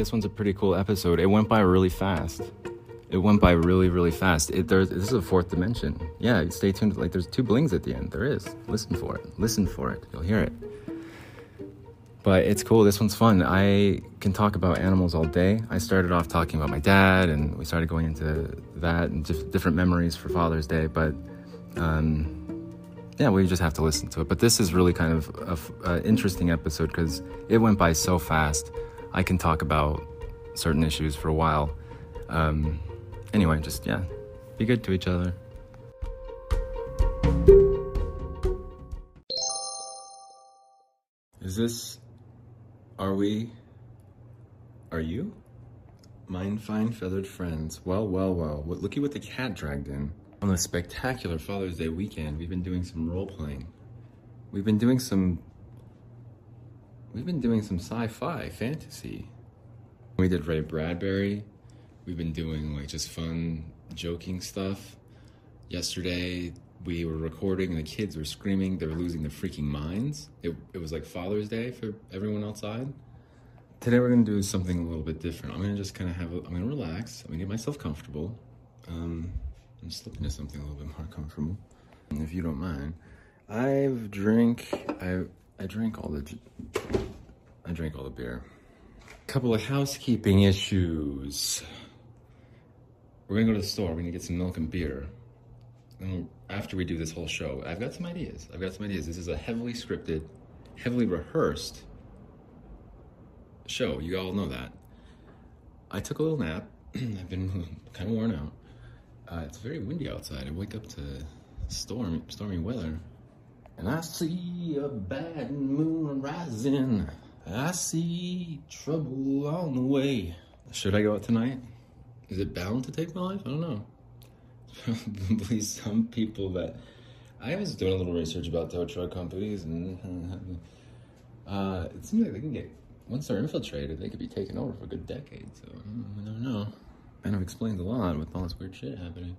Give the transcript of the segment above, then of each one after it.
this one's a pretty cool episode. It went by really fast. It went by really, really fast. It, there's, this is a fourth dimension. Yeah, stay tuned. Like, there's two blings at the end. There is. Listen for it. Listen for it. You'll hear it. But it's cool. This one's fun. I can talk about animals all day. I started off talking about my dad, and we started going into that and just different memories for Father's Day. But um, yeah, we just have to listen to it. But this is really kind of an interesting episode because it went by so fast. I can talk about certain issues for a while. Um, anyway, just yeah, be good to each other. Is this. Are we. Are you? Mine fine feathered friends. Well, well, well. Looky what the cat dragged in. On a spectacular Father's Day weekend, we've been doing some role playing. We've been doing some. We've been doing some sci fi fantasy. We did Ray Bradbury. We've been doing like just fun, joking stuff. Yesterday, we were recording and the kids were screaming. They were losing their freaking minds. It, it was like Father's Day for everyone outside. Today, we're gonna do something a little bit different. I'm gonna just kind of have, a, I'm gonna relax. I'm gonna get myself comfortable. Um, I'm looking at something a little bit more comfortable, if you don't mind. I've drink, I, I drank all the, I drank all the beer. Couple of housekeeping issues. We're gonna go to the store. We're gonna get some milk and beer. And after we do this whole show, I've got some ideas. I've got some ideas. This is a heavily scripted, heavily rehearsed show. You all know that. I took a little nap. I've been kind of worn out. Uh, it's very windy outside. I wake up to storm, stormy weather. And I see a bad moon rising. I see trouble on the way. Should I go out tonight? Is it bound to take my life? I don't know. Probably some people that I was doing a little research about tow truck companies, and uh, it seems like they can get once they're infiltrated, they could be taken over for a good decade. So I don't know. Kind of explains a lot with all this weird shit happening.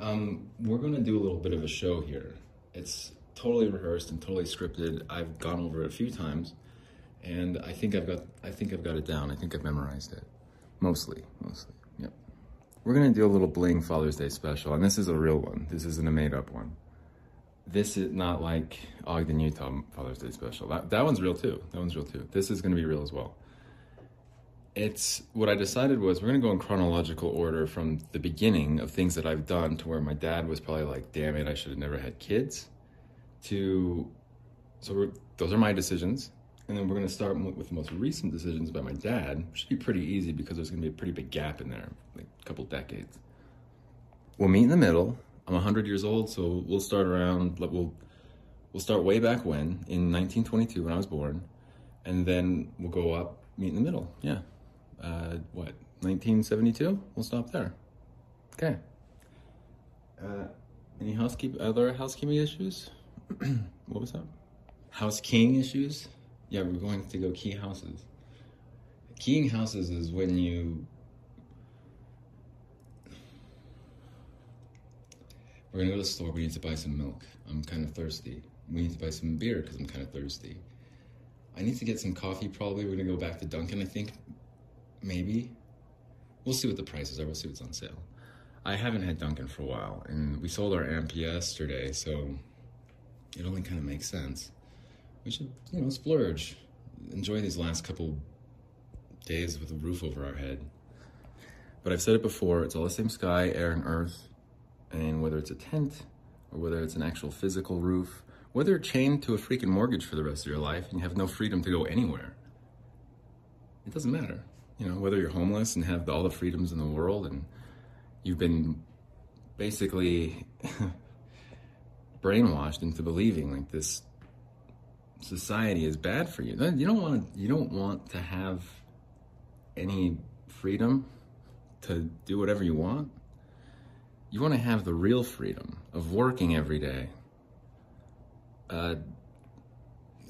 Um, we're gonna do a little bit of a show here. It's totally rehearsed and totally scripted. I've gone over it a few times, and I think I've got I think I've got it down. I think I've memorized it, mostly, mostly. Yep. We're gonna do a little Bling Father's Day special, and this is a real one. This isn't a made-up one. This is not like Ogden, Utah Father's Day special. That that one's real too. That one's real too. This is gonna be real as well. It's what I decided was we're gonna go in chronological order from the beginning of things that I've done to where my dad was probably like, "Damn it, I should have never had kids." To so those are my decisions, and then we're gonna start with the most recent decisions by my dad. Which should be pretty easy because there's gonna be a pretty big gap in there, like a couple decades. We'll meet in the middle. I'm 100 years old, so we'll start around. We'll we'll start way back when in 1922 when I was born, and then we'll go up, meet in the middle. Yeah, uh, what 1972? We'll stop there. Okay. Uh, any housekeeping? Other housekeeping issues? what was that? House keying issues? Yeah, we're going to go key houses. Keying houses is when you. We're gonna go to the store. We need to buy some milk. I'm kind of thirsty. We need to buy some beer because I'm kind of thirsty. I need to get some coffee. Probably we're gonna go back to Dunkin'. I think, maybe. We'll see what the prices are. We'll see what's on sale. I haven't had Dunkin' for a while, and we sold our amp yesterday, so it only kind of makes sense. We should, you know, splurge, enjoy these last couple days with a roof over our head. But I've said it before, it's all the same sky, air, and earth. And whether it's a tent or whether it's an actual physical roof, whether you're chained to a freaking mortgage for the rest of your life and you have no freedom to go anywhere, it doesn't matter. You know, whether you're homeless and have all the freedoms in the world and you've been basically brainwashed into believing like this society is bad for you. You don't want you don't want to have any freedom to do whatever you want. You want to have the real freedom of working every day, uh,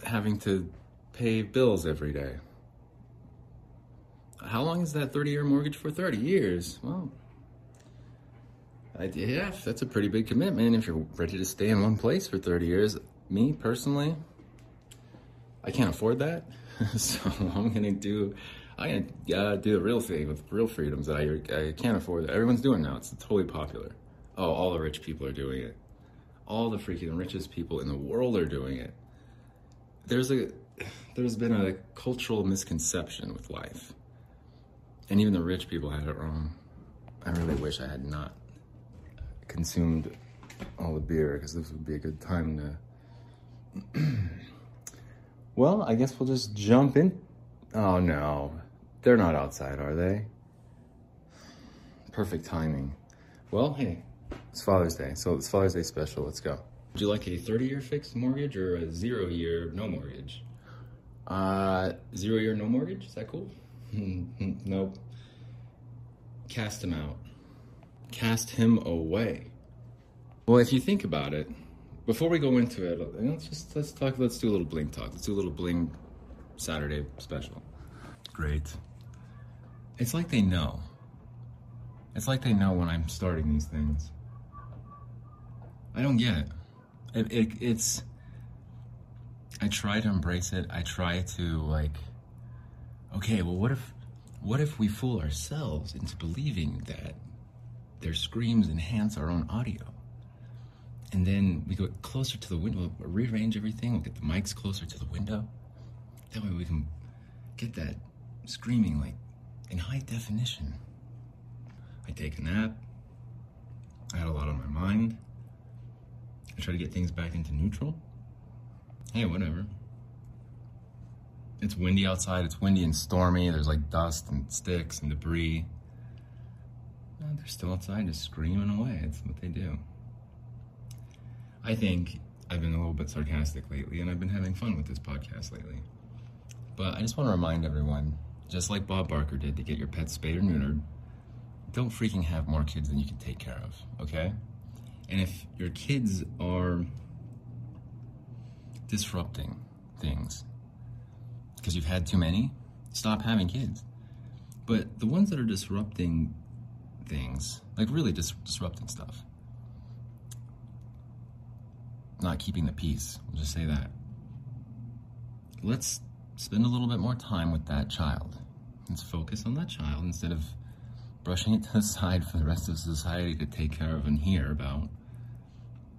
having to pay bills every day. How long is that 30 year mortgage for? 30 years. Well, I, yeah, that's a pretty big commitment if you're ready to stay in one place for 30 years. Me personally, I can't afford that. so I'm gonna do I'm gonna do the real thing with real freedoms that I, I can't afford. That everyone's doing now. It's totally popular. Oh, all the rich people are doing it. All the freaking richest people in the world are doing it. There's a there's been a cultural misconception with life. And even the rich people had it wrong. I really wish I had not consumed all the beer because this would be a good time to. well, I guess we'll just jump in. Oh no, they're not outside, are they? Perfect timing. Well, hey, it's Father's Day, so it's Father's Day special. Let's go. Would you like a 30 year fixed mortgage or a zero year no mortgage? Uh, zero year no mortgage? Is that cool? nope. Cast them out. Cast him away. Well, if you think about it, before we go into it, let's just let's talk. Let's do a little bling talk. Let's do a little bling Saturday special. Great. It's like they know. It's like they know when I'm starting these things. I don't get it. it, it it's. I try to embrace it. I try to like. Okay, well, what if, what if we fool ourselves into believing that their screams enhance our own audio? And then we go closer to the window, we'll rearrange everything, we'll get the mics closer to the window. That way we can get that screaming like in high definition. I take a nap. I had a lot on my mind. I try to get things back into neutral. Hey, whatever. It's windy outside. It's windy and stormy. There's like dust and sticks and debris. No, they're still outside just screaming away. It's what they do. I think I've been a little bit sarcastic lately, and I've been having fun with this podcast lately. But I just want to remind everyone, just like Bob Barker did to get your pet spayed or neutered, don't freaking have more kids than you can take care of, okay? And if your kids are disrupting things because you've had too many, stop having kids. But the ones that are disrupting things, like really dis- disrupting stuff, not keeping the peace. We'll just say that. Let's spend a little bit more time with that child. Let's focus on that child instead of brushing it to the side for the rest of society to take care of and hear about.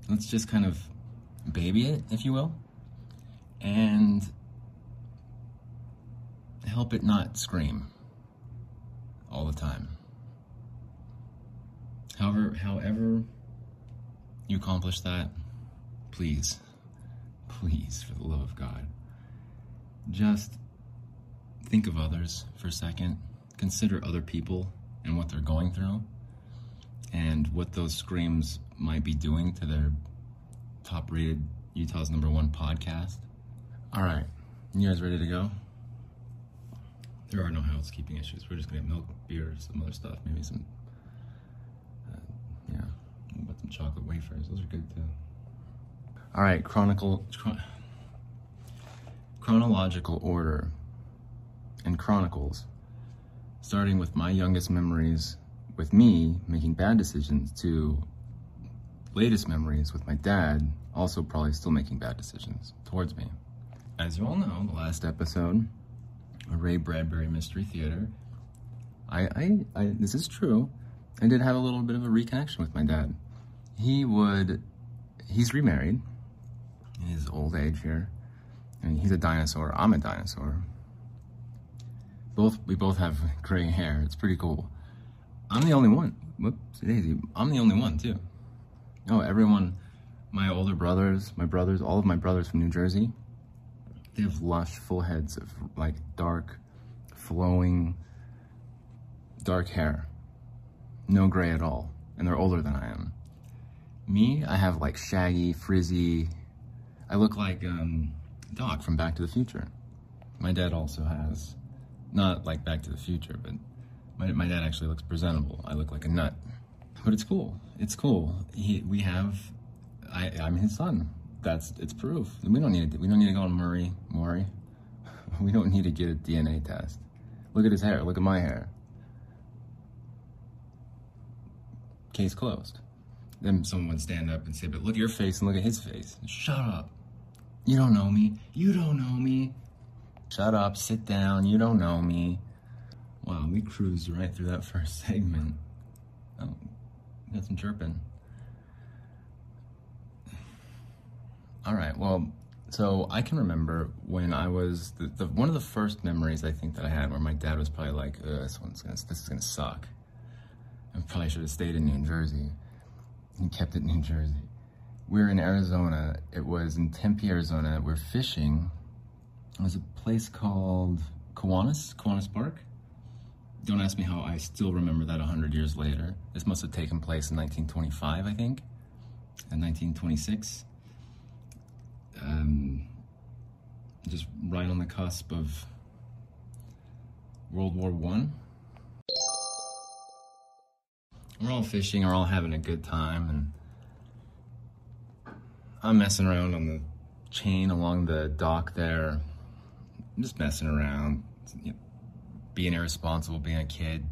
Let's just kind of baby it, if you will, and help it not scream all the time. However, however you accomplish that, please, please, for the love of God, just think of others for a second. Consider other people and what they're going through and what those screams might be doing to their top rated Utah's number one podcast. All right, you guys ready to go? There are no housekeeping issues. We're just gonna get milk, beer, some other stuff, maybe some, yeah, what some chocolate wafers. Those are good too. All right, chronicle, chron- chronological order and chronicles, starting with my youngest memories with me making bad decisions to latest memories with my dad also probably still making bad decisions towards me. As you all know, the last episode, Ray Bradbury Mystery Theater, I, I, I, this is true. I did have a little bit of a reconnection with my dad. He would, he's remarried in his old age here. And he's a dinosaur. I'm a dinosaur. Both we both have gray hair. It's pretty cool. I'm the only one. Whoops, daisy. I'm the only one too. Oh, everyone, my older brothers, my brothers, all of my brothers from New Jersey, they have lush, full heads of like dark, flowing, dark hair. No gray at all. And they're older than I am. Me, I have like shaggy, frizzy, I look like um, Doc from Back to the Future. My dad also has, not like Back to the Future, but my, my dad actually looks presentable. I look like a nut. But it's cool. It's cool. He, we have, I, I'm his son. That's, it's proof. We don't need to, we don't need to go on Murray, Maury. We don't need to get a DNA test. Look at his hair. Look at my hair. Case closed. Then someone would stand up and say, but look at your face and look at his face. Shut up. You don't know me. You don't know me. Shut up, sit down. You don't know me. Wow, we cruised right through that first segment. Oh, got some chirping. All right, well, so I can remember when I was the, the, one of the first memories I think that I had where my dad was probably like, "This one's gonna, this is gonna suck." I probably should have stayed in New Jersey. and kept it New Jersey. We were in Arizona. It was in Tempe, Arizona. We're fishing. It was a place called Kiwanis, Kiwanis Park. Don't ask me how I still remember that 100 years later. This must have taken place in 1925, I think, and 1926 um, just right on the cusp of World War One. We're all fishing, we're all having a good time, and I'm messing around on the chain along the dock there. I'm just messing around, you know, being irresponsible, being a kid.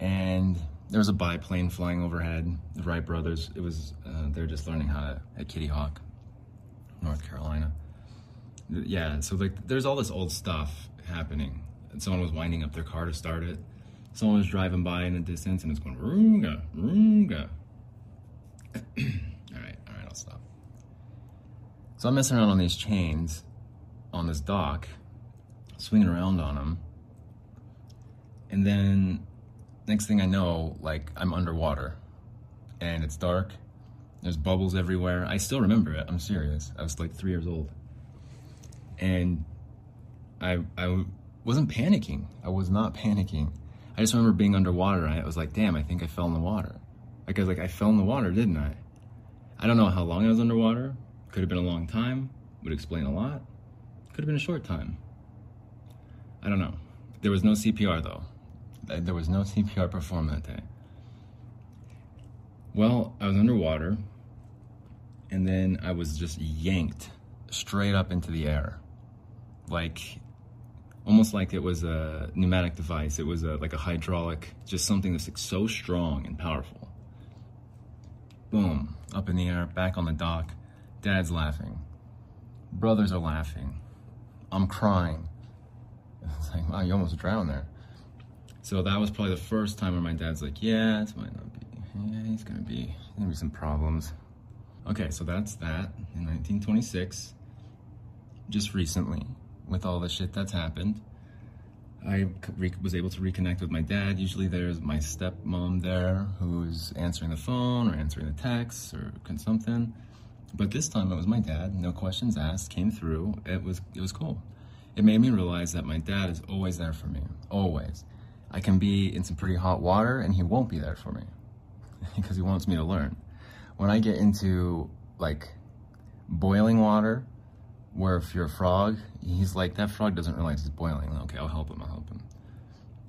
And there was a biplane flying overhead. The Wright brothers. It was uh, they're just learning how to at Kitty Hawk. North Carolina. Yeah, so like there's all this old stuff happening. And someone was winding up their car to start it. Someone was driving by in the distance and it's going roonga, roonga. all right, all right, I'll stop. So I'm messing around on these chains on this dock, swinging around on them. And then next thing I know, like I'm underwater and it's dark there's bubbles everywhere. I still remember it. I'm serious. I was like three years old. And I, I wasn't panicking. I was not panicking. I just remember being underwater. And I was like, damn, I think I fell in the water. Like I was like, I fell in the water, didn't I? I don't know how long I was underwater. Could have been a long time. Would explain a lot. Could have been a short time. I don't know. There was no CPR though. There was no CPR performed that day. Well, I was underwater and then I was just yanked straight up into the air, like almost like it was a pneumatic device. It was a, like a hydraulic, just something that's like so strong and powerful. Boom, up in the air, back on the dock. Dad's laughing. Brothers are laughing. I'm crying. It's like, wow, you almost drowned there. So that was probably the first time where my dad's like, yeah, this might not be, yeah, he's gonna be, gonna be some problems. Okay, so that's that in 1926. Just recently, with all the shit that's happened, I was able to reconnect with my dad. Usually there's my stepmom there who's answering the phone or answering the texts or something. But this time it was my dad, no questions asked, came through. It was it was cool. It made me realize that my dad is always there for me, always. I can be in some pretty hot water and he won't be there for me because he wants me to learn when I get into like boiling water, where if you're a frog, he's like, that frog doesn't realize it's boiling. Okay, I'll help him, I'll help him.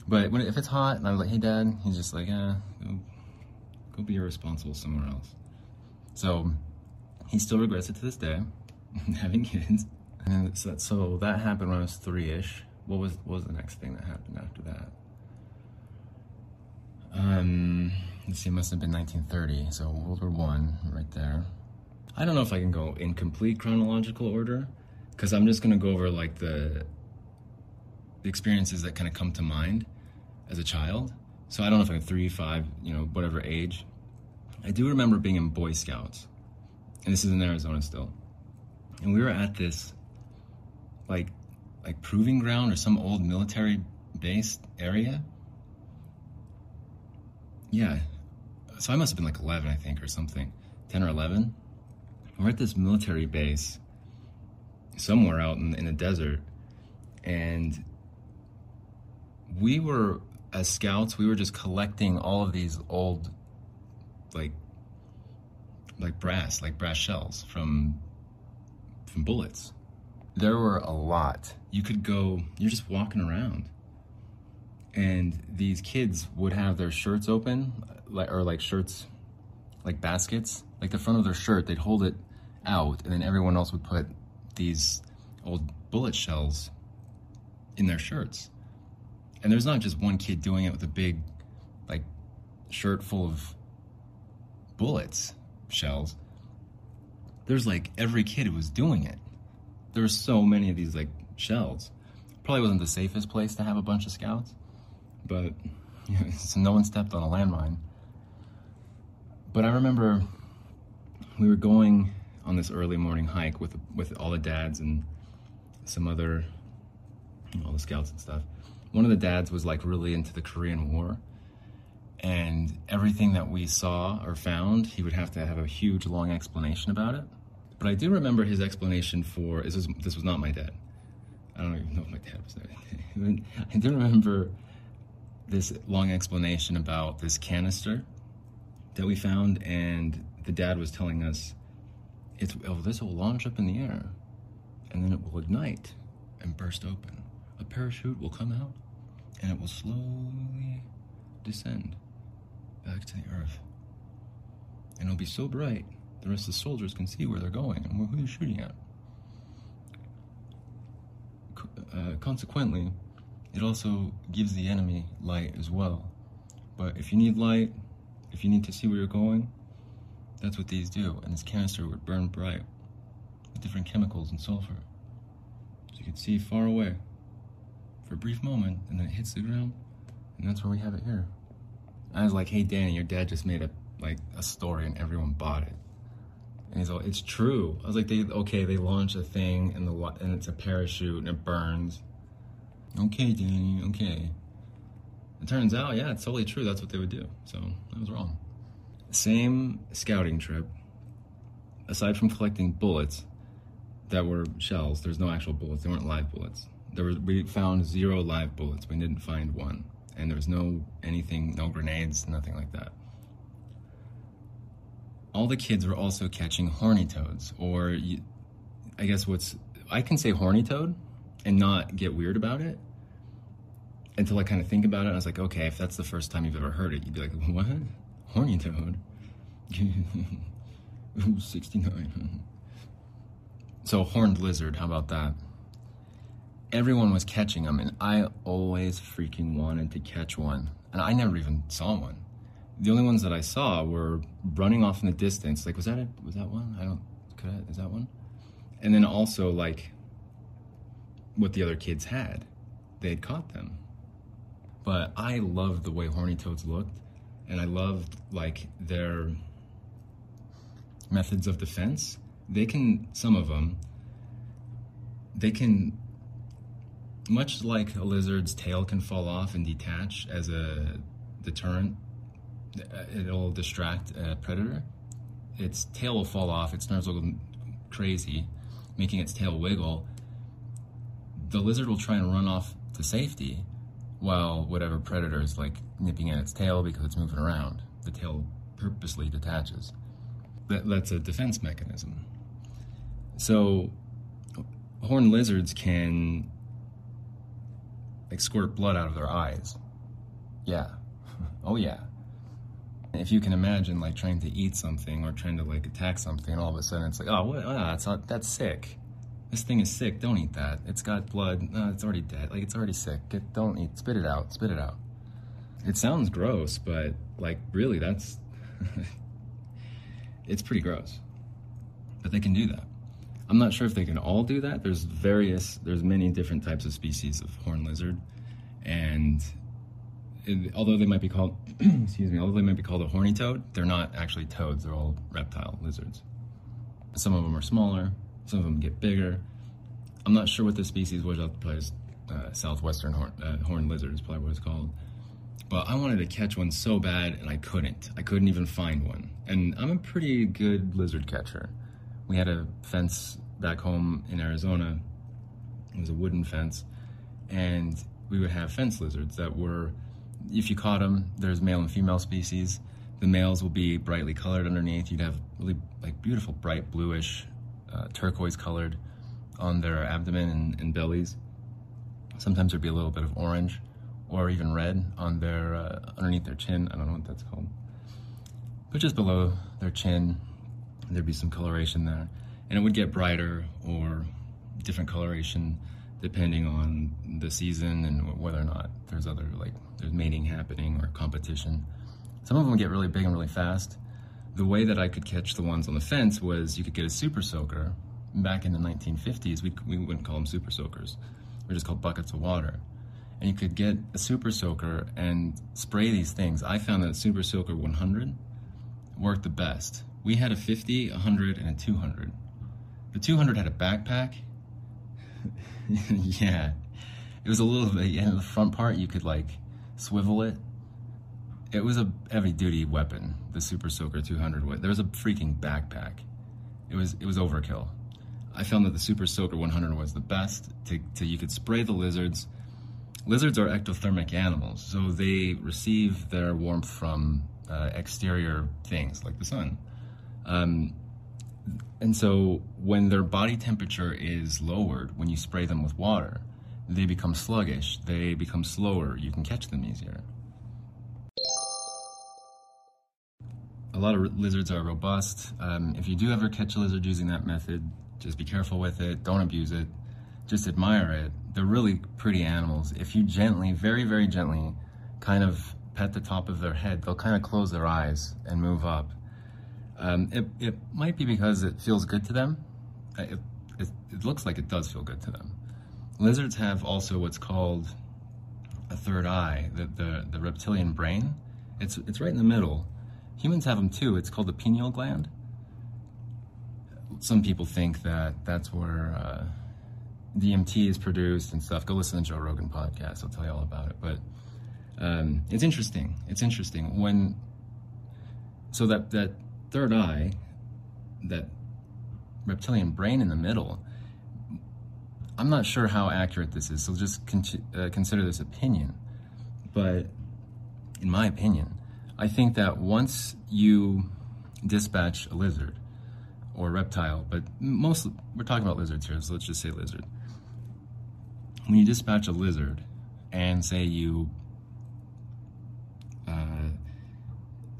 But when, if it's hot and I'm like, hey dad, he's just like, yeah, go, go be irresponsible somewhere else. So he still regrets it to this day, having kids. And so, so that happened when I was three-ish. What was, what was the next thing that happened after that? Um, let's see, it must have been 1930, so World War One, right there. I don't know if I can go in complete chronological order, because I'm just gonna go over like the, the experiences that kind of come to mind as a child. So I don't know if I'm three, five, you know, whatever age. I do remember being in Boy Scouts, and this is in Arizona still. And we were at this, like, like proving ground or some old military based area yeah, so I must have been like 11, I think, or something, 10 or 11. We're at this military base somewhere out in, in the desert, and we were, as scouts, we were just collecting all of these old, like, like brass, like brass shells from, from bullets. There were a lot. You could go, you're just walking around and these kids would have their shirts open like or like shirts like baskets like the front of their shirt they'd hold it out and then everyone else would put these old bullet shells in their shirts. And there's not just one kid doing it with a big like shirt full of bullets shells. There's like every kid who was doing it. There were so many of these like shells. Probably wasn't the safest place to have a bunch of scouts but you know, so no one stepped on a landmine. But I remember we were going on this early morning hike with with all the dads and some other all the scouts and stuff. One of the dads was like really into the Korean War, and everything that we saw or found, he would have to have a huge long explanation about it. But I do remember his explanation for this was this was not my dad. I don't even know if my dad was there. I do remember this long explanation about this canister that we found, and the dad was telling us, "It's oh, this will launch up in the air, and then it will ignite and burst open. A parachute will come out, and it will slowly descend back to the earth. And it'll be so bright, the rest of the soldiers can see where they're going and who they're shooting at. Uh, consequently, it also gives the enemy light as well. But if you need light, if you need to see where you're going, that's what these do. And this canister would burn bright with different chemicals and sulfur. So you can see far away for a brief moment, and then it hits the ground, and that's where we have it here. I was like, "Hey, Danny, your dad just made a like a story, and everyone bought it." And he's like, "It's true." I was like, "They okay? They launch a thing, and the and it's a parachute, and it burns." Okay, Danny. Okay. It turns out, yeah, it's totally true. That's what they would do. So I was wrong. Same scouting trip. Aside from collecting bullets that were shells, there's no actual bullets. They weren't live bullets. There was we found zero live bullets. We didn't find one and there was no anything, no grenades, nothing like that. All the kids were also catching horny toads, or I guess what's I can say horny toad and not get weird about it until I kind of think about it. I was like, okay, if that's the first time you've ever heard it, you'd be like, what? Horny toad? 69. so, horned lizard, how about that? everyone was catching them, and I always freaking wanted to catch one, and I never even saw one. The only ones that I saw were running off in the distance. Like, was that it? Was that one? I don't. Could I? Is that one? And then also like what the other kids had, they had caught them. But I loved the way horny toads looked, and I loved like their methods of defense. They can some of them. They can much like a lizard's tail can fall off and detach as a deterrent, uh, it'll distract a predator. Its tail will fall off, its nerves will go crazy, making its tail wiggle. The lizard will try and run off to safety while whatever predator is like nipping at its tail because it's moving around. The tail purposely detaches. That, that's a defense mechanism. So, horned lizards can like squirt blood out of their eyes. Yeah. Oh yeah. If you can imagine like trying to eat something or trying to like attack something all of a sudden it's like, oh? Oh, that's not, that's sick. This thing is sick. Don't eat that. It's got blood. No, it's already dead. Like it's already sick. Get, don't eat. Spit it out. Spit it out. It sounds gross, but like really that's it's pretty gross. But they can do that. I'm not sure if they can all do that. There's various, there's many different types of species of horned lizard, and it, although they might be called, excuse me, although they might be called a horny toad, they're not actually toads. They're all reptile lizards. Some of them are smaller. Some of them get bigger. I'm not sure what the species was. Probably uh, southwestern horn, uh, horned lizard is probably what it's called. But I wanted to catch one so bad, and I couldn't. I couldn't even find one. And I'm a pretty good lizard catcher we had a fence back home in Arizona. It was a wooden fence, and we would have fence lizards that were, if you caught them, there's male and female species. The males will be brightly colored underneath. You'd have really like beautiful bright bluish, uh, turquoise colored on their abdomen and, and, bellies. Sometimes there'd be a little bit of orange or even red on their uh, underneath their chin. I don't know what that's called, but just below their chin there'd be some coloration there. And it would get brighter or different coloration depending on the season and whether or not there's other, like, there's mating happening or competition. Some of them get really big and really fast. The way that I could catch the ones on the fence was you could get a super soaker. Back in the 1950s, we, we wouldn't call them super soakers. We just called buckets of water. and you could get a Super Soaker and spray these things. I found that Super Soaker 100 worked the best. We had a 50, 100, and a 200. The 200 had a backpack. yeah, it was a little bit. Yeah, the front part you could like swivel it. It was a heavy duty weapon. The Super Soaker 200. There was a freaking backpack. It was it was overkill. I found that the Super Soaker 100 was the best. To, to you could spray the lizards. Lizards are ectothermic animals, so they receive their warmth from uh, exterior things like the sun. Um, and so when their body temperature is lowered, when you spray them with water, they become sluggish, they become slower, you can catch them easier. A lot of lizards are robust. Um, if you do ever catch a lizard using that method, just be careful with it, don't abuse it, just admire it. They're really pretty animals. If you gently, very, very gently, kind of pet the top of their head, they'll kind of close their eyes and move up. Um, it, it might be because it feels good to them. Uh, it, it, it looks like it does feel good to them. Lizards have also what's called a third eye, the, the, the reptilian brain. It's, it's right in the middle. Humans have them too. It's called the pineal gland. Some people think that that's where uh, DMT is produced and stuff. Go listen to Joe Rogan podcast. I'll tell you all about it. But um, it's interesting. It's interesting when so that that third eye, that reptilian brain in the middle. I'm not sure how accurate this is, so just con- uh, consider this opinion. But in my opinion, I think that once you dispatch a lizard or reptile, but mostly we're talking about lizards here, so let's just say lizard. When you dispatch a lizard and say you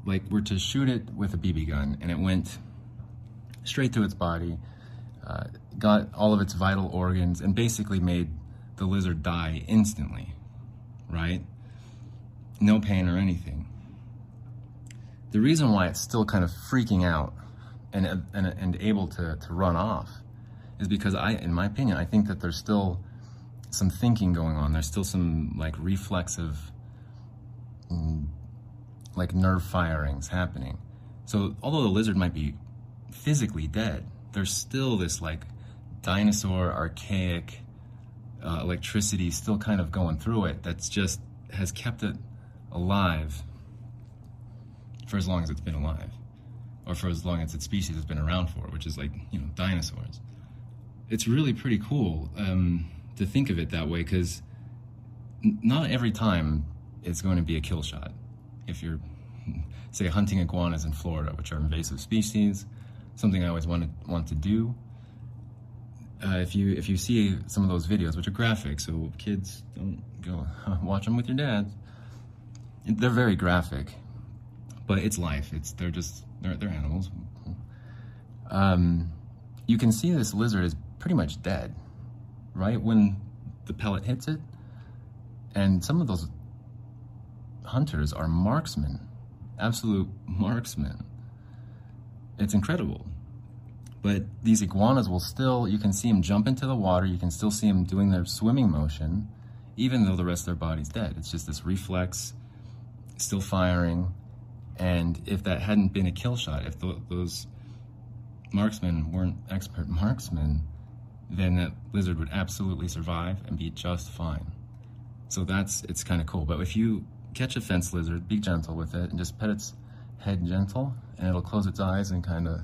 like were to shoot it with a BB gun and it went straight through its body, uh, got all of its vital organs, and basically made the lizard die instantly, right? No pain or anything. The reason why it's still kind of freaking out and, and, and able to, to run off is because I, in my opinion, I think that there's still some thinking going on. There's still some like reflexive mm, like nerve firings happening. So although the lizard might be physically dead, there's still this like dinosaur archaic uh, electricity still kind of going through it that's just has kept it alive for as long as it's been alive or for as long as its species has been around for which is like you know dinosaurs it's really pretty cool um, to think of it that way because n- not every time it's going to be a kill shot if you're, say, hunting iguanas in Florida, which are invasive species, something I always wanted want to do. Uh, if you if you see some of those videos, which are graphic, so kids don't go watch them with your dad. They're very graphic, but it's life. It's they're just they're they're animals. Um, you can see this lizard is pretty much dead, right when the pellet hits it, and some of those hunters are marksmen, absolute marksmen. It's incredible. But these iguanas will still, you can see them jump into the water, you can still see them doing their swimming motion, even though the rest of their body's dead. It's just this reflex, still firing. And if that hadn't been a kill shot, if the, those marksmen weren't expert marksmen, then that lizard would absolutely survive and be just fine. So that's, it's kind of cool. But if you catch a fence lizard, be gentle with it, and just pet its head gentle, and it'll close its eyes and kind of,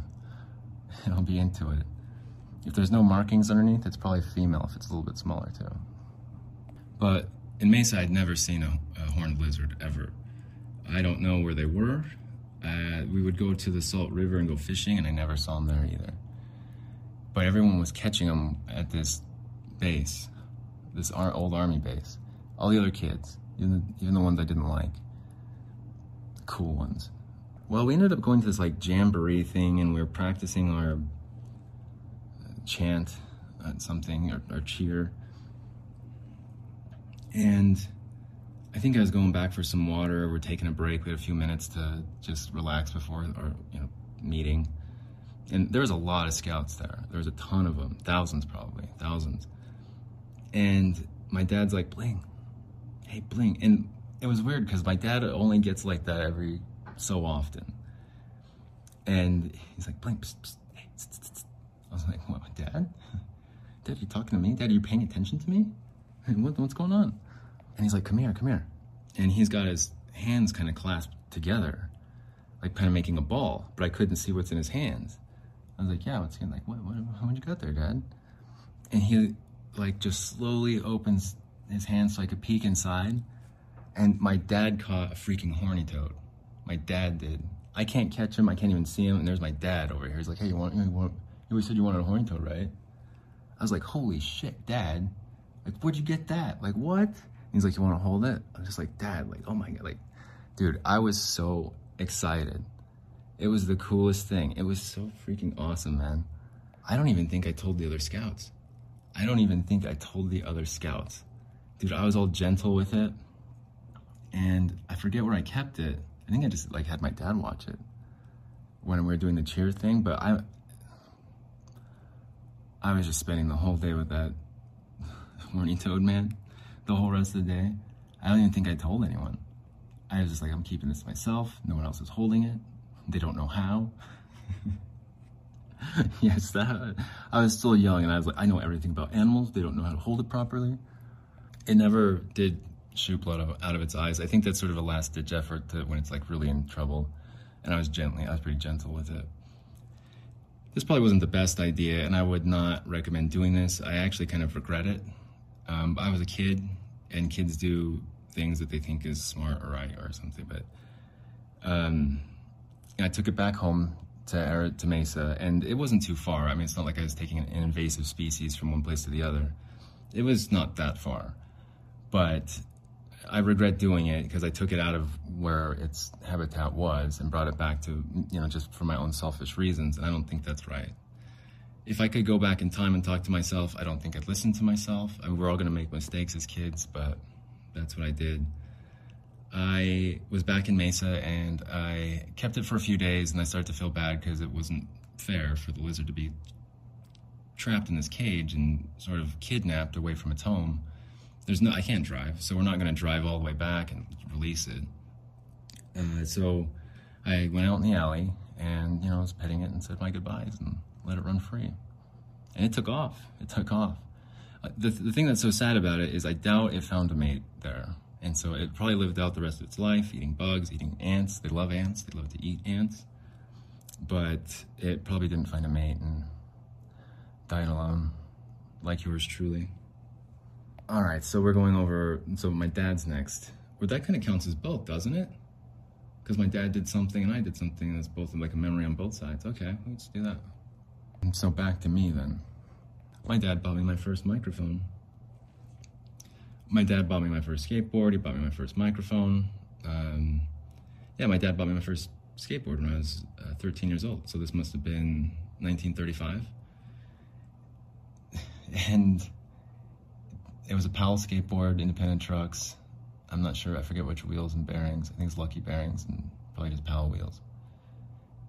it'll be into it. If there's no markings underneath, it's probably female if it's a little bit smaller too. But in Mesa, I'd never seen a, a horned lizard ever. I don't know where they were. Uh, we would go to the Salt River and go fishing, and I never saw them there either. But everyone was catching them at this base, this old army base. All the other kids even the, even the ones I didn't like. The cool ones. Well, we ended up going to this like jamboree thing, and we were practicing our uh, chant at something, or, or cheer. And I think I was going back for some water. We're taking a break. We had a few minutes to just relax before our you know meeting. And there was a lot of scouts there. There was a ton of them, thousands probably, thousands. And my dad's like, Bling, hey, Bling," And it was weird because my dad only gets like that every so often. And he's like, "Bling, psst, psst, hey. I was like, what, my dad? Dad, you talking to me? Dad, are you paying attention to me? What, what's going on? And he's like, come here, come here. And he's got his hands kind of clasped together, like kind of making a ball, but I couldn't see what's in his hands. I was like, yeah, what's in, like, what, what, what you got there, dad? And he like just slowly opens his hands so I could peek inside. And my dad caught a freaking horny toad. My dad did. I can't catch him. I can't even see him. And there's my dad over here. He's like, hey, you want, you want, you always said you wanted a horny toad, right? I was like, holy shit, dad. Like, where'd you get that? Like, what? He's like, you want to hold it? I'm just like, dad, like, oh my God. Like, dude, I was so excited. It was the coolest thing. It was so freaking awesome, man. I don't even think I told the other scouts. I don't even think I told the other scouts. Dude, I was all gentle with it. And I forget where I kept it. I think I just like had my dad watch it when we were doing the cheer thing, but I I was just spending the whole day with that horny toad man the whole rest of the day. I don't even think I told anyone. I was just like, I'm keeping this myself. No one else is holding it. They don't know how. yes, that I was still young and I was like, I know everything about animals. They don't know how to hold it properly. It never did shoot blood out of, out of its eyes. I think that's sort of a last ditch effort to when it's like really in trouble. And I was gently, I was pretty gentle with it. This probably wasn't the best idea, and I would not recommend doing this. I actually kind of regret it. Um, I was a kid, and kids do things that they think is smart or right or something. But um, I took it back home to to Mesa, and it wasn't too far. I mean, it's not like I was taking an invasive species from one place to the other. It was not that far, but I regret doing it because I took it out of where its habitat was and brought it back to you know just for my own selfish reasons, and I don't think that's right. If I could go back in time and talk to myself, I don't think I'd listen to myself. I mean, we're all going to make mistakes as kids, but that's what I did. I was back in Mesa and I kept it for a few days and I started to feel bad because it wasn't fair for the lizard to be trapped in this cage and sort of kidnapped away from its home. There's no, I can't drive, so we're not going to drive all the way back and release it. Uh, so I went out in the alley and, you know, I was petting it and said my goodbyes and let it run free. And it took off. It took off. Uh, the, the thing that's so sad about it is I doubt it found a mate there. And so it probably lived out the rest of its life eating bugs, eating ants. They love ants, they love to eat ants. But it probably didn't find a mate and died alone, like yours truly. All right, so we're going over. So my dad's next. Well, that kind of counts as both, doesn't it? Because my dad did something and I did something, and it's both like a memory on both sides. Okay, let's do that. So back to me then. My dad bought me my first microphone my dad bought me my first skateboard. He bought me my first microphone. Um, yeah, my dad bought me my first skateboard when I was uh, 13 years old. So this must have been 1935. And it was a Powell skateboard, independent trucks. I'm not sure. I forget which wheels and bearings. I think it's Lucky bearings and probably just Powell wheels.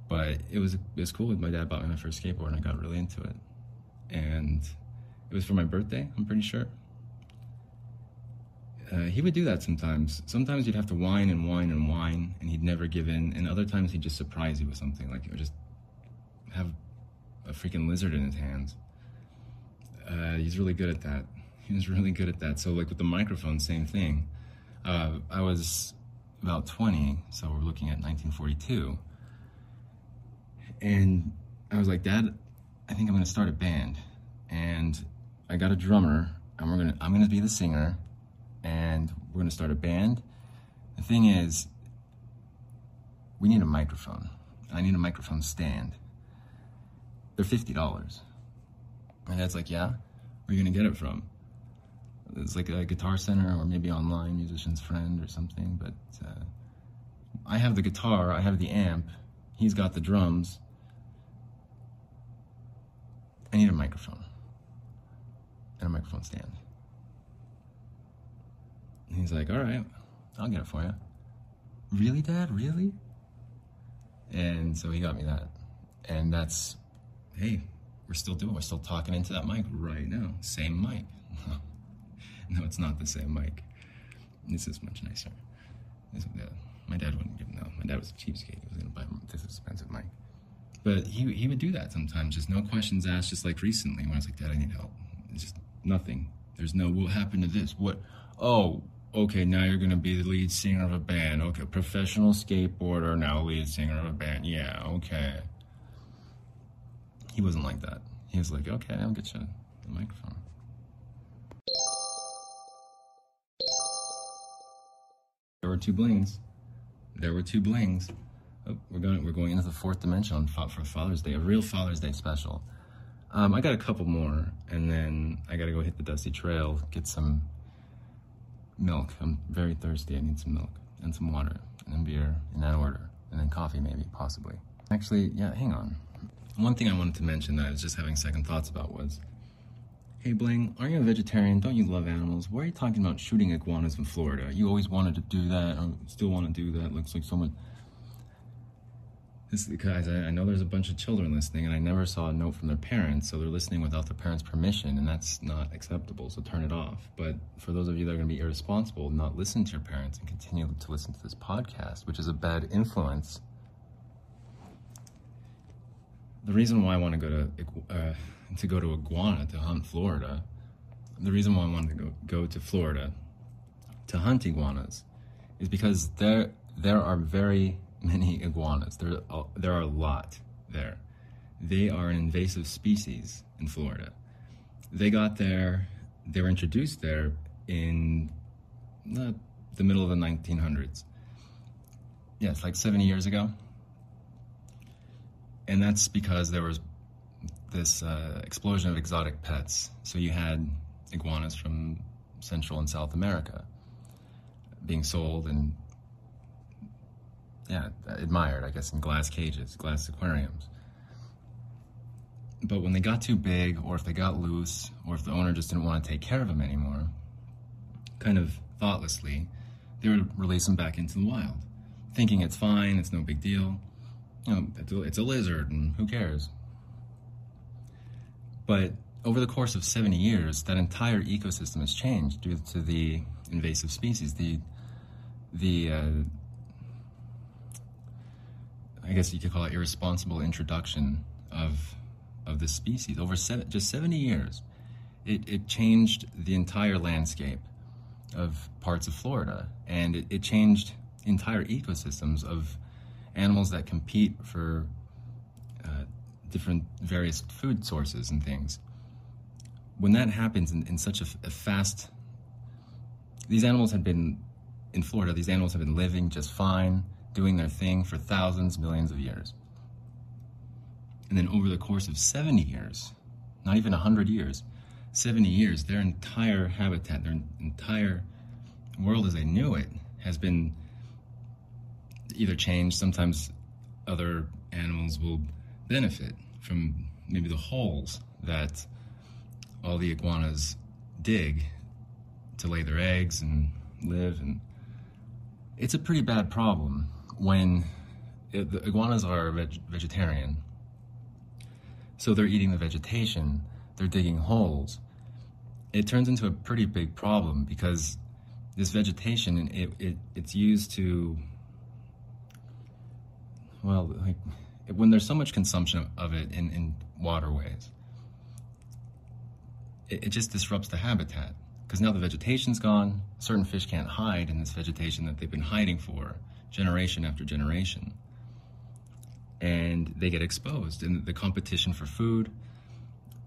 But it was it was cool. My dad bought me my first skateboard, and I got really into it. And it was for my birthday. I'm pretty sure uh, he would do that sometimes. Sometimes you'd have to whine and whine and whine, and he'd never give in. And other times he'd just surprise you with something, like just have a freaking lizard in his hands. Uh, he's really good at that. He was really good at that. So, like with the microphone, same thing. Uh, I was about 20, so we're looking at 1942. And I was like, Dad, I think I'm gonna start a band. And I got a drummer, and we're gonna I'm gonna be the singer and we're to start a band. The thing is, we need a microphone. I need a microphone stand. They're $50. My dad's like, yeah? Where are you to get it from? It's like a guitar center or maybe online, musician's friend or something. But uh, I have the guitar, I have the amp, he's got the drums. I need a microphone and a microphone stand. And he's like, all right, I'll get it for you. Really, Dad? Really? And so he got me that. And that's, hey, we're still doing, we're still talking into that mic right now. Same mic. no, it's not the same mic. This is much nicer. This, uh, my dad wouldn't give no. My dad was a cheapskate. He was gonna buy this expensive mic. But he he would do that sometimes, just no questions asked. Just like recently, when I was like, "Dad, I need help." It's just nothing. There's no what happened to this. What? Oh, okay. Now you're gonna be the lead singer of a band. Okay, professional skateboarder, now lead singer of a band. Yeah, okay. He wasn't like that. He was like, "Okay, I'll get you the microphone." Were two blings. There were two blings. Oh, we're going. We're going into the fourth dimension for Father's Day, a real Father's Day special. Um, I got a couple more, and then I got to go hit the dusty trail, get some milk. I'm very thirsty. I need some milk and some water, and then beer in that order, and then coffee maybe, possibly. Actually, yeah. Hang on. One thing I wanted to mention that I was just having second thoughts about was, hey Bling, aren't you a vegetarian? Don't you love animals? Why are you talking about shooting iguanas in Florida? You always wanted to do that, or still want to do that. Looks like someone this guys, I, I know there's a bunch of children listening, and I never saw a note from their parents, so they're listening without their parents' permission, and that's not acceptable. So turn it off. But for those of you that are going to be irresponsible, not listen to your parents and continue to listen to this podcast, which is a bad influence. The reason why I want to go to uh, to go to Iguana to hunt Florida, the reason why I wanted to go go to Florida to hunt iguanas, is because there there are very many iguanas. There, are, there are a lot there. They are an invasive species in Florida. They got there, they were introduced there in the, the middle of the 1900s. Yes, like 70 years ago. And that's because there was this uh, explosion of exotic pets. So you had iguanas from Central and South America being sold and yeah, admired, I guess, in glass cages, glass aquariums. But when they got too big, or if they got loose, or if the owner just didn't want to take care of them anymore, kind of thoughtlessly, they would release them back into the wild, thinking it's fine, it's no big deal. Know, it's a, it's a lizard, and who cares? But over the course of 70 years, that entire ecosystem has changed due to the invasive species, the the uh, I guess you could call it irresponsible introduction of of this species over seven, just 70 years. It, it changed the entire landscape of parts of Florida, and it, it changed entire ecosystems of animals that compete for uh, different various food sources and things. When that happens in, in such a, a fast, these animals had been in Florida. These animals have been living just fine doing their thing for thousands, millions of years. And then over the course of 70 years, not even 100 years, 70 years, their entire habitat, their entire world as they knew it has been either change. Sometimes other animals will benefit from maybe the holes that all the iguanas dig to lay their eggs and live. And it's a pretty bad problem when the iguanas are veg- vegetarian, so they're eating the vegetation, they're digging holes. It turns into a pretty big problem because this vegetation it, it it's used to well like when there's so much consumption of it in, in waterways it, it just disrupts the habitat because now the vegetation's gone certain fish can't hide in this vegetation that they've been hiding for generation after generation. And they get exposed. And the competition for food,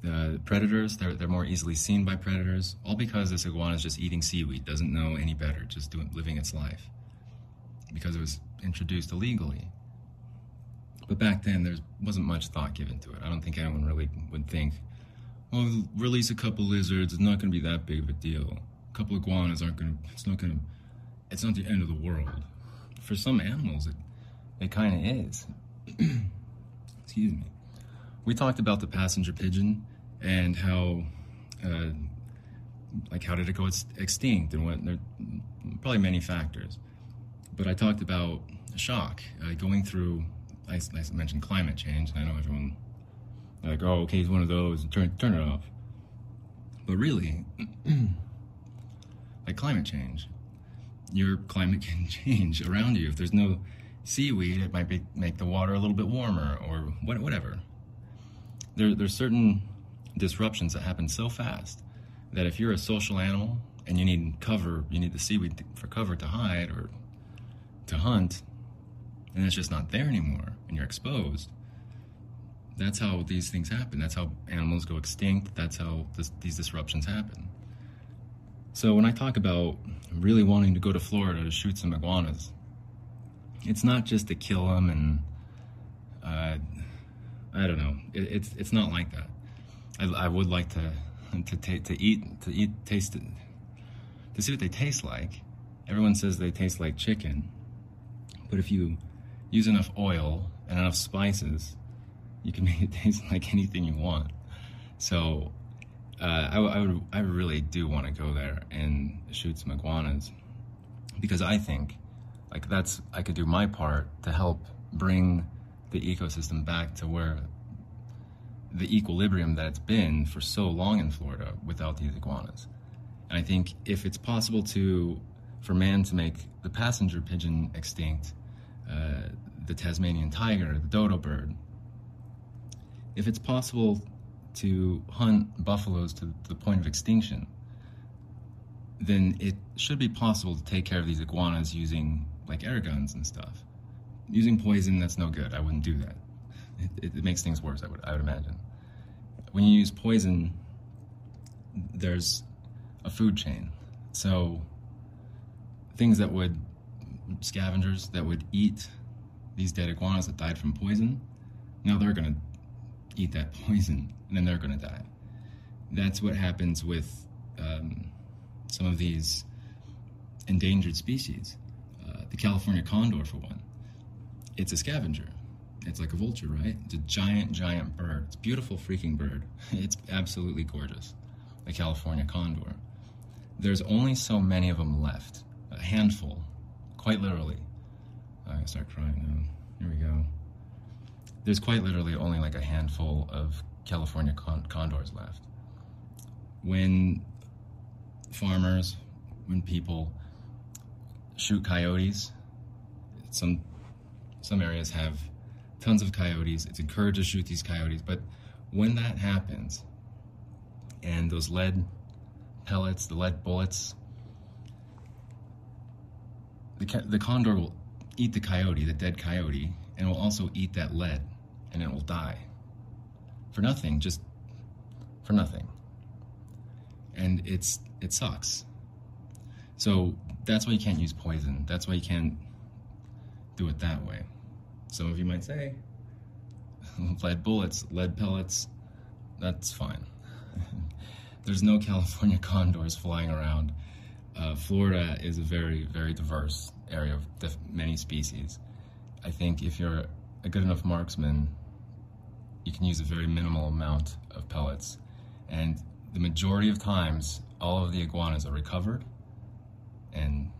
the predators, they're, they're more easily seen by predators, all because this iguana is just eating seaweed, doesn't know any better, just doing, living its life. Because it was introduced illegally. But back then, there wasn't much thought given to it. I don't think anyone really would think, well, release a couple lizards, it's not going to be that big of a deal. A couple iguanas aren't going to, it's not going to, it's not the end of the world for some animals, it, it kind of is. Excuse me. We talked about the passenger pigeon and how, uh, like, how did it go extinct and what, there probably many factors. But I talked about shock, uh, going through, I, I, mentioned climate change, and I know everyone, like, oh, okay, it's one of those, turn, turn it off. But really, like climate change, your climate can change around you. If there's no seaweed, it might be, make the water a little bit warmer or what, whatever. There, there's certain disruptions that happen so fast that if you're a social animal and you need cover, you need the seaweed for cover to hide or to hunt, and it's just not there anymore and you're exposed. That's how these things happen. That's how animals go extinct. That's how this, these disruptions happen. So when I talk about really wanting to go to Florida to shoot some iguanas, it's not just to kill them and uh, I don't know. It, it's it's not like that. I, I would like to to to eat to eat taste it to see what they taste like. Everyone says they taste like chicken, but if you use enough oil and enough spices, you can make it taste like anything you want. So uh, I, I, would I really do want to go there and shoot some iguanas because I think like that's I could do my part to help bring the ecosystem back to where the equilibrium that it's been for so long in Florida without these iguanas. And I think if it's possible to for man to make the passenger pigeon extinct, uh, the Tasmanian tiger, the dodo bird, if it's possible to hunt buffaloes to the point of extinction, then it should be possible to take care of these iguanas using like air guns and stuff. Using poison, that's no good. I wouldn't do that. It, it, it makes things worse, I would, I would imagine. When you use poison, there's a food chain. So things that would, scavengers that would eat these dead iguanas that died from poison, now they're going to eat that poison and then they're going to die. That's what happens with um, some of these endangered species. Uh, the California condor, for one, it's a scavenger. It's like a vulture, right? It's a giant, giant bird. It's a beautiful freaking bird. It's absolutely gorgeous. The California condor. There's only so many of them left. A handful, quite literally. I start crying now. Here we go. There's quite literally only like a handful of California con- condors left. When farmers, when people shoot coyotes, some some areas have tons of coyotes. It's encouraged to shoot these coyotes, but when that happens, and those lead pellets, the lead bullets, the, the condor will eat the coyote, the dead coyote, and will also eat that lead, and it will die for nothing, just for nothing. And it's it sucks. So that's why you can't use poison. That's why you can't do it that way. Some of you might say, lead bullets, lead pellets, that's fine. There's no California condors flying around. Uh, Florida is a very, very diverse area of many species. I think if you're a good enough marksman, you can use a very minimal amount of pellets. And the majority of times, all of the iguanas are recovered and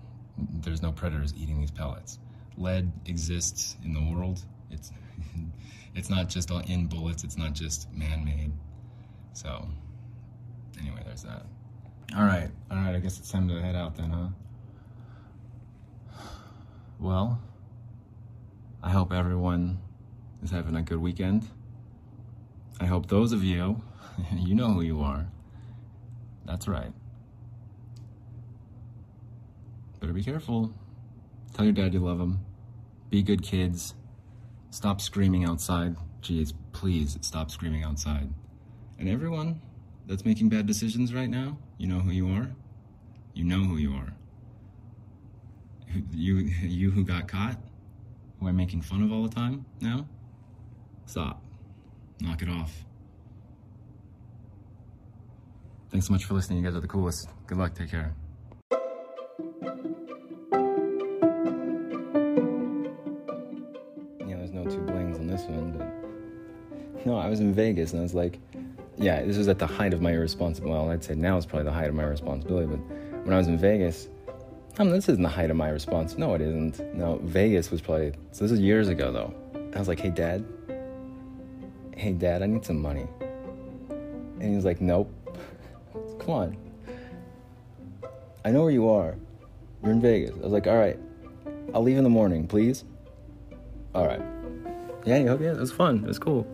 there's no predators eating these pellets. Lead exists in the world. It's it's not just in bullets, it's not just man-made. So anyway, there's that. All right. All right, I guess it's time to head out then, huh? Well, I hope everyone is having a good weekend. I hope those of you, you know who you are. That's right. Better be careful. Tell your dad you love him. Be good kids. Stop screaming outside. Jeez, please stop screaming outside. And everyone that's making bad decisions right now, you know who you are. You know who you are. You, you who got caught, who I'm making fun of all the time now, stop. Knock it off. Thanks so much for listening. You guys are the coolest. Good luck. Take care. Yeah, there's no two blings on this one, but no, I was in Vegas and I was like, yeah, this was at the height of my irresponsibility. Well, I'd say now it's probably the height of my responsibility, but when I was in Vegas, I mean, this isn't the height of my response. No, it isn't. No, Vegas was probably, so this is years ago though. I was like, hey, dad, hey, dad, I need some money. And he was like, nope. Come on. I know where you are. You're in Vegas. I was like, all right, I'll leave in the morning, please. All right. Yeah, yeah, it was fun. It was cool.